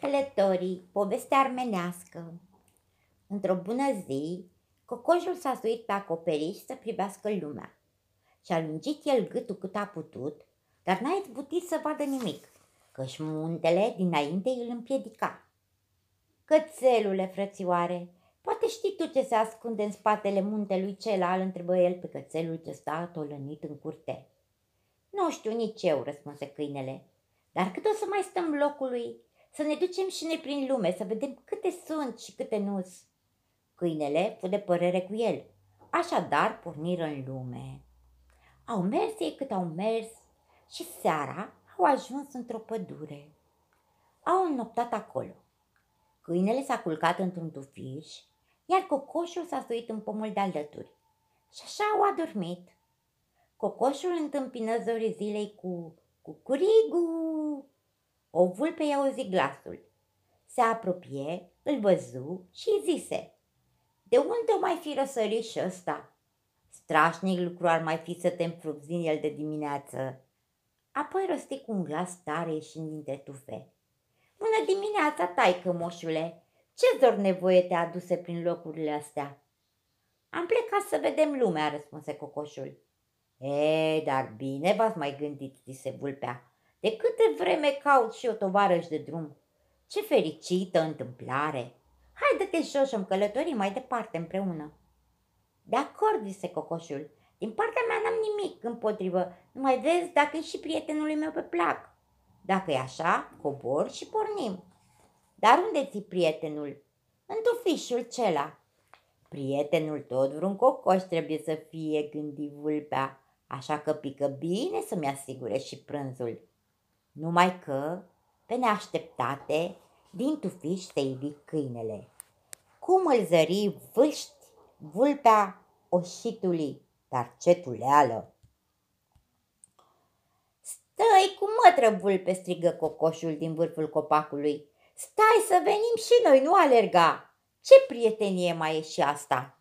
Călătorii, poveste armenească Într-o bună zi, cocoșul s-a suit pe acoperiș să privească lumea. Și-a lungit el gâtul cât a putut, dar n-a izbutit să vadă nimic, căci muntele dinainte îl împiedica. Cățelule, frățioare, poate știi tu ce se ascunde în spatele muntelui celal, întrebă el pe cățelul ce sta atolănit în curte. Nu știu nici eu, răspunse câinele, dar cât o să mai stăm locului, să ne ducem și noi prin lume, să vedem câte sunt și câte nu Câinele fu de părere cu el. Așadar porniră în lume. Au mers ei cât au mers și seara au ajuns într-o pădure. Au înnoptat acolo. Câinele s-a culcat într-un tufiș, iar cocoșul s-a suit în pomul de alături. Și așa au adormit. Cocoșul întâmpină zorii zilei cu cucurigu. O vulpe i-a auzit glasul. Se apropie, îl văzu și îi zise, De unde o mai fi răsărit și ăsta? Strașnic lucru ar mai fi să te înfrupzi în el de dimineață. Apoi rosti cu un glas tare ieșind dintre tufe. Bună dimineața, taică, moșule! Ce dor nevoie te aduse prin locurile astea? Am plecat să vedem lumea, răspunse cocoșul. E, dar bine v-ați mai gândit, zise vulpea. De câte vreme caut și o tovarăș de drum. Ce fericită întâmplare! Haide-te jos și călătorii mai departe împreună. De acord, zise cocoșul. Din partea mea n-am nimic împotrivă. Nu mai vezi dacă e și prietenului meu pe plac. Dacă e așa, cobor și pornim. Dar unde ți prietenul? În tufișul cela. Prietenul tot vreun cocoș trebuie să fie, gândi vulpea, așa că pică bine să-mi asigure și prânzul. Numai că, pe neașteptate, din tufiș se ivi câinele. Cum îl zări vâști vulpea oșitului, dar ce tuleală! Stai cu mătră, vulpe, strigă cocoșul din vârful copacului. Stai să venim și noi, nu alerga! Ce prietenie mai e și asta?